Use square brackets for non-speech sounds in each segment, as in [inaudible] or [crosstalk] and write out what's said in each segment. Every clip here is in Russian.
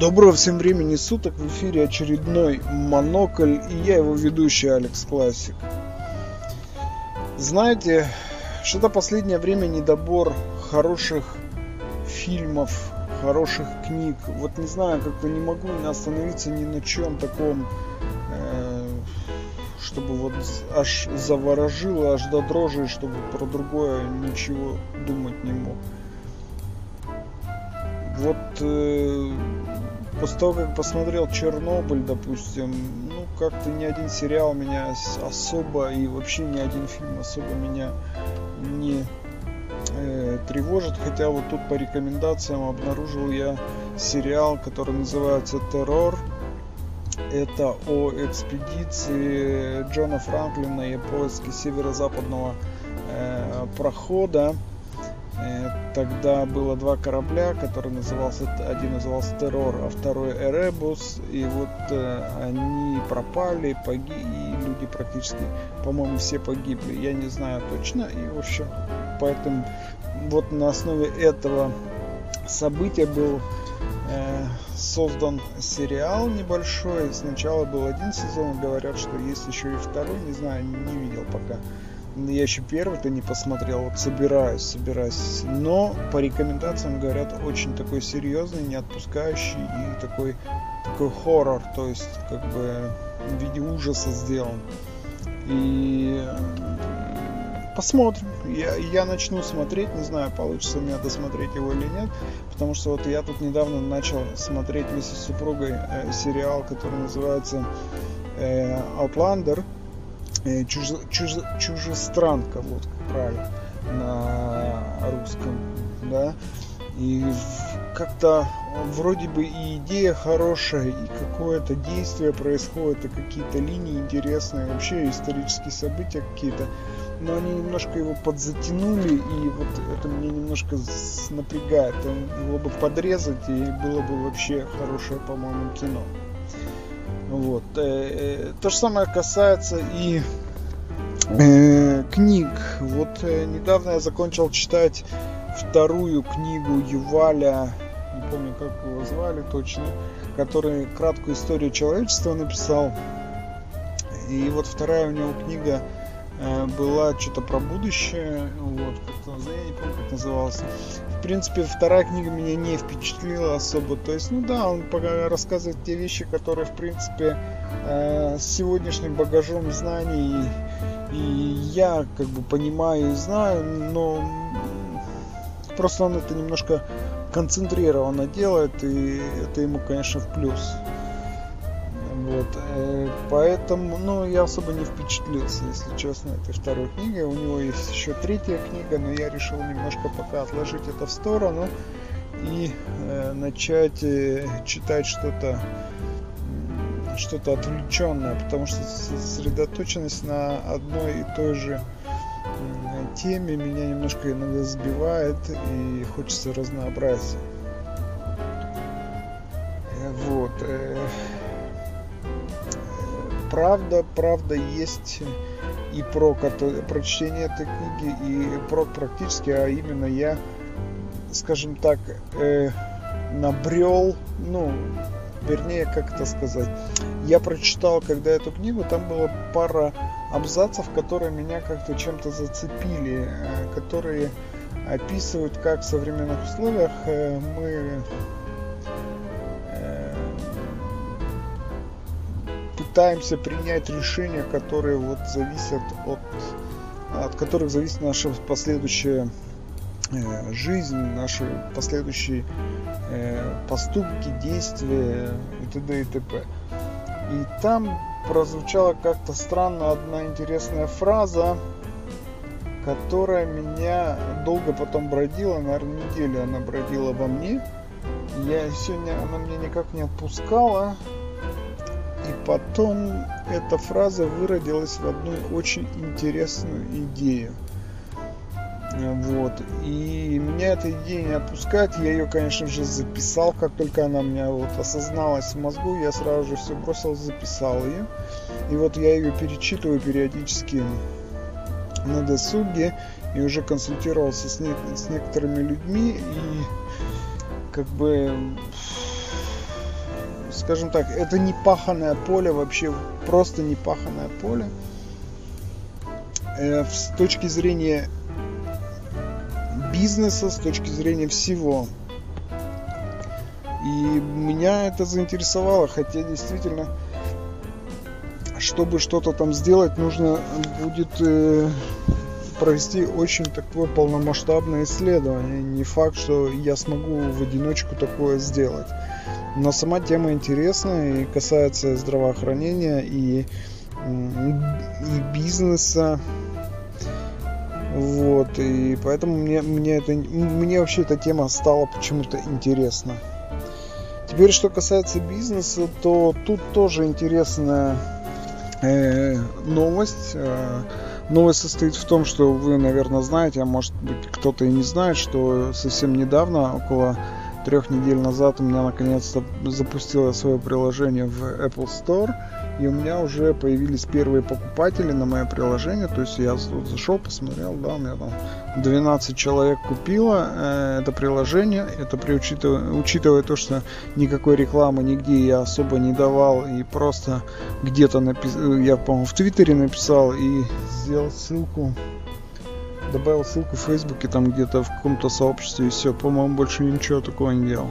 Доброго всем времени суток, в эфире очередной Монокль и я его ведущий Алекс Классик. Знаете, что-то последнее время недобор хороших фильмов, хороших книг. Вот не знаю, как-то не могу остановиться ни на чем таком, э, чтобы вот аж заворожило, аж до дрожи, чтобы про другое ничего думать не мог. Вот э, после того, как посмотрел Чернобыль, допустим, ну, как-то ни один сериал меня особо и вообще ни один фильм особо меня не э, тревожит. Хотя вот тут по рекомендациям обнаружил я сериал, который называется «Террор». Это о экспедиции Джона Франклина и поиске северо-западного э, прохода тогда было два корабля, которые назывался, один назывался Террор, а второй Эребус. И вот э, они пропали, погибли, и люди практически, по-моему, все погибли. Я не знаю точно. И, в общем, поэтому вот на основе этого события был э, создан сериал небольшой. Сначала был один сезон, говорят, что есть еще и второй, не знаю, не видел пока. Я еще первый-то не посмотрел, вот собираюсь, собираюсь. Но по рекомендациям говорят, очень такой серьезный, не отпускающий и такой, такой хоррор, то есть как бы в виде ужаса сделан. И посмотрим. Я, я начну смотреть, не знаю, получится у меня досмотреть его или нет, потому что вот я тут недавно начал смотреть вместе с супругой э, сериал, который называется э, Outlander чужо, чужо, чужестранка, вот правильно на русском, да, и как-то вроде бы и идея хорошая, и какое-то действие происходит, и какие-то линии интересные, вообще исторические события какие-то, но они немножко его подзатянули, и вот это мне немножко напрягает. Его бы подрезать, и было бы вообще хорошее, по-моему, кино. Вот. Э, э, то же самое касается и э, книг. Вот недавно я закончил читать вторую книгу Юваля, не помню, как его звали точно, который краткую историю человечества написал. И вот вторая у него книга была что-то про будущее, вот, я не помню, как назывался. В принципе, вторая книга меня не впечатлила особо, то есть, ну да, он рассказывает те вещи, которые, в принципе, э, с сегодняшним багажом знаний и я, как бы, понимаю и знаю, но просто он это немножко концентрированно делает, и это ему, конечно, в плюс. Вот, э, поэтому, ну, я особо не впечатлился, если честно, этой второй книгой. У него есть еще третья книга, но я решил немножко пока отложить это в сторону и э, начать э, читать что-то что-то отвлеченное, потому что сосредоточенность на одной и той же теме меня немножко иногда сбивает и хочется разнообразия. Правда, правда есть и про прочтение этой книги, и про практически, а именно я, скажем так, э, набрел, ну, вернее, как это сказать, я прочитал, когда эту книгу, там была пара абзацев, которые меня как-то чем-то зацепили, э, которые описывают, как в современных условиях э, мы пытаемся принять решения, которые вот зависят от, от которых зависит наша последующая э, жизнь, наши последующие э, поступки, действия и т.д. и т.п. И там прозвучала как-то странно одна интересная фраза, которая меня долго потом бродила, наверное, неделю она бродила во мне. Я сегодня, она меня никак не отпускала, и потом эта фраза выродилась в одну очень интересную идею. Вот. И меня эта идея не отпускает. Я ее, конечно же, записал. Как только она у меня вот осозналась в мозгу, я сразу же все бросил, записал ее. И вот я ее перечитываю периодически на досуге. И уже консультировался с, не, с некоторыми людьми. И как бы скажем так, это не паханное поле, вообще просто не паханное поле. Э, с точки зрения бизнеса, с точки зрения всего. И меня это заинтересовало, хотя действительно, чтобы что-то там сделать, нужно будет э, провести очень такое полномасштабное исследование. Не факт, что я смогу в одиночку такое сделать. Но сама тема интересная и касается здравоохранения и, и бизнеса. Вот, и поэтому мне, мне, это, мне вообще эта тема стала почему-то интересна. Теперь, что касается бизнеса, то тут тоже интересная э, новость. Э, новость состоит в том, что вы, наверное, знаете, а может быть кто-то и не знает, что совсем недавно, около трех недель назад, у меня наконец-то запустило свое приложение в Apple Store и у меня уже появились первые покупатели на мое приложение, то есть я тут зашел, посмотрел, да, у меня там 12 человек купило э, это приложение, это при учитывая, учитывая то, что никакой рекламы нигде я особо не давал и просто где-то написал, я, по-моему, в Твиттере написал и сделал ссылку добавил ссылку в Фейсбуке, там где-то в каком-то сообществе, и все, по-моему, больше ничего такого не делал.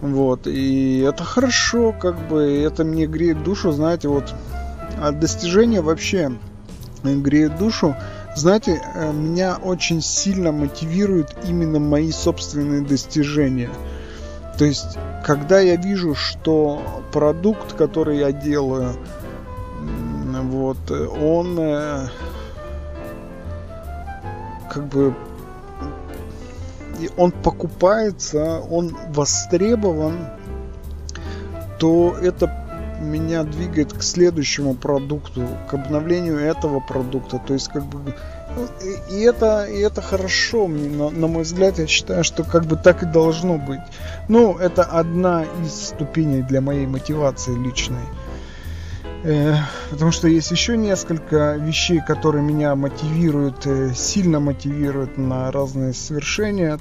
Вот, и это хорошо, как бы, это мне греет душу, знаете, вот, от достижения вообще греет душу. Знаете, э, меня очень сильно мотивируют именно мои собственные достижения. То есть, когда я вижу, что продукт, который я делаю, вот, он э, как бы он покупается, он востребован, то это меня двигает к следующему продукту, к обновлению этого продукта. То есть как бы и это, и это хорошо, на, на мой взгляд, я считаю, что как бы так и должно быть. Ну, это одна из ступеней для моей мотивации личной. Э, потому что есть еще несколько вещей, которые меня мотивируют, э, сильно мотивируют на разные свершения.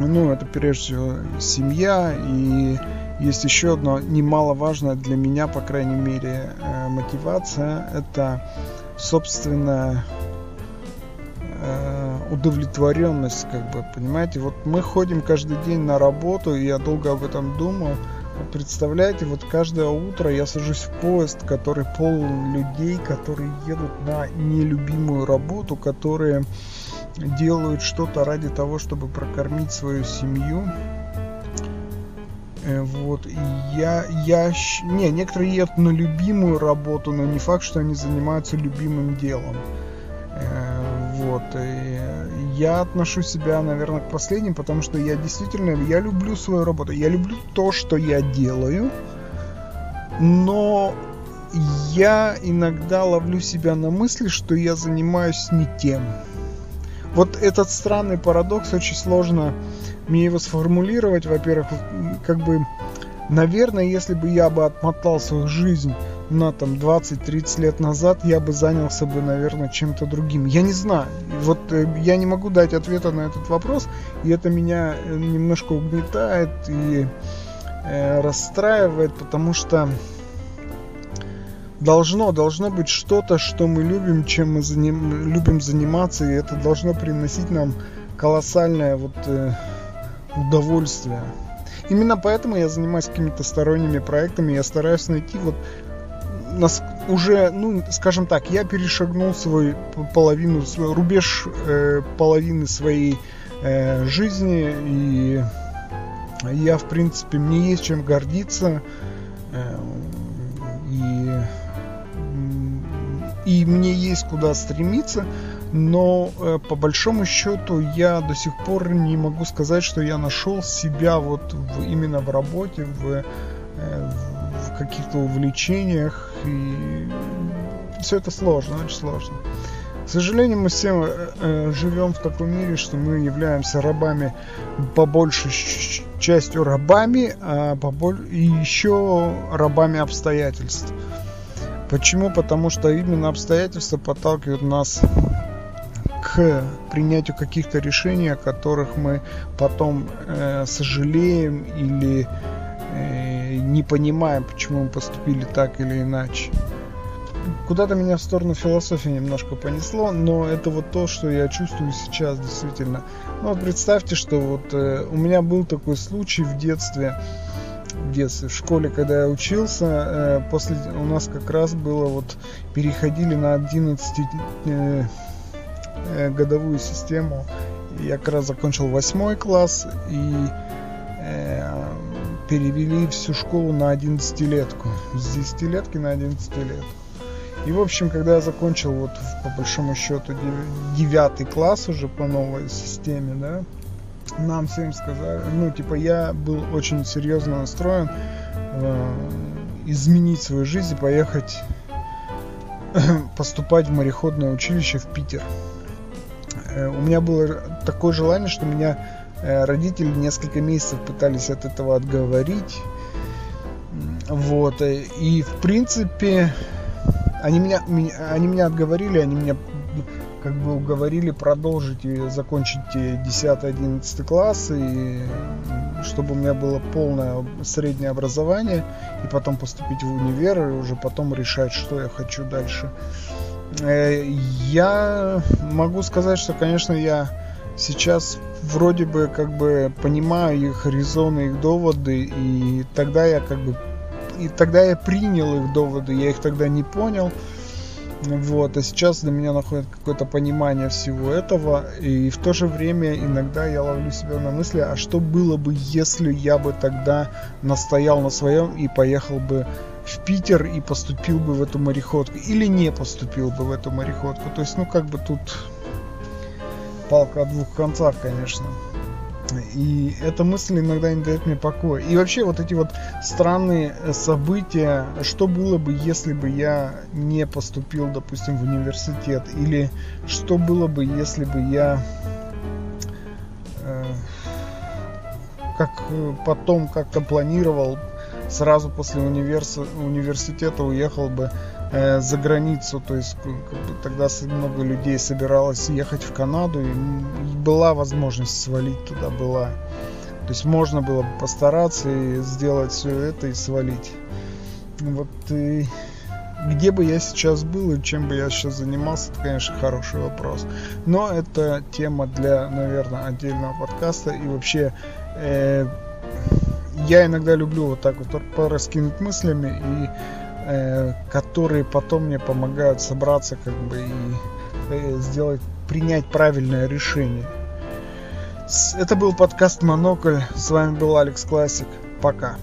Ну, это прежде всего семья и есть еще одно немаловажное для меня, по крайней мере, э, мотивация. Это собственная удовлетворенность, как бы, понимаете, вот мы ходим каждый день на работу, и я долго об этом думал, Представляете, вот каждое утро я сажусь в поезд, который полон людей, которые едут на нелюбимую работу, которые делают что-то ради того, чтобы прокормить свою семью. Э, вот, и я, я, не, некоторые едут на любимую работу, но не факт, что они занимаются любимым делом. Вот, и я отношу себя, наверное, к последним, потому что я действительно, я люблю свою работу, я люблю то, что я делаю, но я иногда ловлю себя на мысли, что я занимаюсь не тем. Вот этот странный парадокс очень сложно мне его сформулировать. Во-первых, как бы, наверное, если бы я бы отмотал свою жизнь на там 20-30 лет назад я бы занялся бы, наверное, чем-то другим. Я не знаю. Вот э, я не могу дать ответа на этот вопрос, и это меня э, немножко угнетает и э, расстраивает, потому что должно, должно быть что-то, что мы любим, чем мы заним, любим заниматься, и это должно приносить нам колоссальное вот э, удовольствие. Именно поэтому я занимаюсь какими-то сторонними проектами, я стараюсь найти вот нас уже, ну, скажем так, я перешагнул свой половину, свой рубеж э, половины своей э, жизни, и я, в принципе, мне есть чем гордиться, э, и, и мне есть куда стремиться, но э, по большому счету я до сих пор не могу сказать, что я нашел себя вот в, именно в работе, в, э, в каких-то увлечениях и все это сложно, очень сложно. К сожалению, мы все э, э живем в таком мире, что мы являемся рабами, по большей частью рабами, а по боль... и еще рабами обстоятельств. Почему? Потому что именно обстоятельства подталкивают нас к принятию каких-то решений, о которых мы потом э, сожалеем или э, не понимаем, почему мы поступили так или иначе. Куда-то меня в сторону философии немножко понесло, но это вот то, что я чувствую сейчас действительно. Ну вот представьте, что вот э, у меня был такой случай в детстве, в детстве, в школе, когда я учился, э, после у нас как раз было вот переходили на 11 э, э, годовую систему. Я как раз закончил восьмой класс и э, перевели всю школу на 11-летку. С 10-летки на 11-летку. И, в общем, когда я закончил, вот, по большому счету, девятый класс уже по новой системе, да, нам всем сказали, ну, типа, я был очень серьезно настроен э, изменить свою жизнь и поехать [clears throat] поступать в мореходное училище в Питер. Э, у меня было такое желание, что меня родители несколько месяцев пытались от этого отговорить. Вот. Э, и, в принципе, они меня, они меня отговорили, они меня как бы уговорили продолжить и закончить 10-11 класс, и чтобы у меня было полное среднее образование, и потом поступить в универ, и уже потом решать, что я хочу дальше. Э, я могу сказать, что, конечно, я сейчас вроде бы как бы понимаю их резоны, их доводы, и тогда я как бы и тогда я принял их доводы, я их тогда не понял. Вот, а сейчас для меня находит какое-то понимание всего этого, и в то же время иногда я ловлю себя на мысли, а что было бы, если я бы тогда настоял на своем и поехал бы в Питер и поступил бы в эту мореходку, или не поступил бы в эту мореходку. То есть, ну, как бы тут палка о двух концах, конечно. И эта мысль иногда не дает мне покоя. И вообще вот эти вот странные события, что было бы, если бы я не поступил, допустим, в университет, или что было бы, если бы я э, как потом как-то планировал сразу после универс... университета уехал бы э, за границу, то есть бы, тогда много людей собиралось ехать в Канаду, и, была возможность свалить туда, была. То есть можно было бы постараться и сделать все это и свалить. Вот и где бы я сейчас был и чем бы я сейчас занимался, это, конечно, хороший вопрос. Но это тема для, наверное, отдельного подкаста. И вообще, э, я иногда люблю вот так вот пораскинуть мыслями и которые потом мне помогают собраться как бы и э, сделать, принять правильное решение. Это был подкаст Монокль. С вами был Алекс Классик. Пока.